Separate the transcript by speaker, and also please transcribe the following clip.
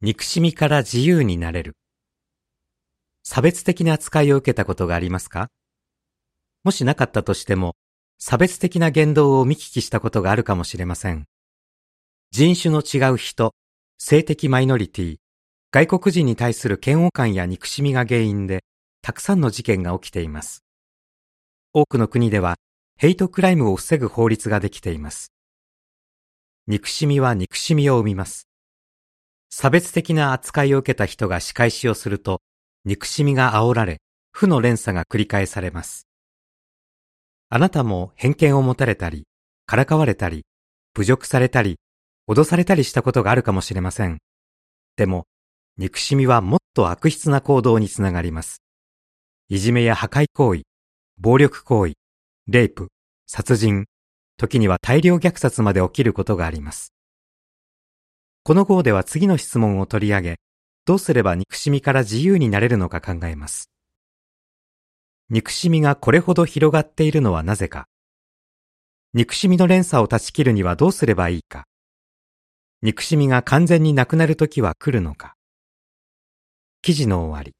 Speaker 1: 憎しみから自由になれる。差別的な扱いを受けたことがありますか？もしなかったとしても、差別的な言動を見聞きしたことがあるかもしれません。人種の違う人、性的マイノリティ、外国人に対する嫌悪感や憎しみが原因で、たくさんの事件が起きています。多くの国では、ヘイトクライムを防ぐ法律ができています。憎しみは憎しみを生みます。差別的な扱いを受けた人が仕返しをすると、憎しみが煽られ、負の連鎖が繰り返されます。あなたも偏見を持たれたり、からかわれたり、侮辱されたり、脅されたりしたことがあるかもしれません。でも、憎しみはもっと悪質な行動につながります。いじめや破壊行為、暴力行為、レイプ、殺人、時には大量虐殺まで起きることがあります。この号では次の質問を取り上げ、どうすれば憎しみから自由になれるのか考えます。憎しみがこれほど広がっているのはなぜか。憎しみの連鎖を断ち切るにはどうすればいいか。憎しみが完全になくなるときは来るのか。記事の終わり。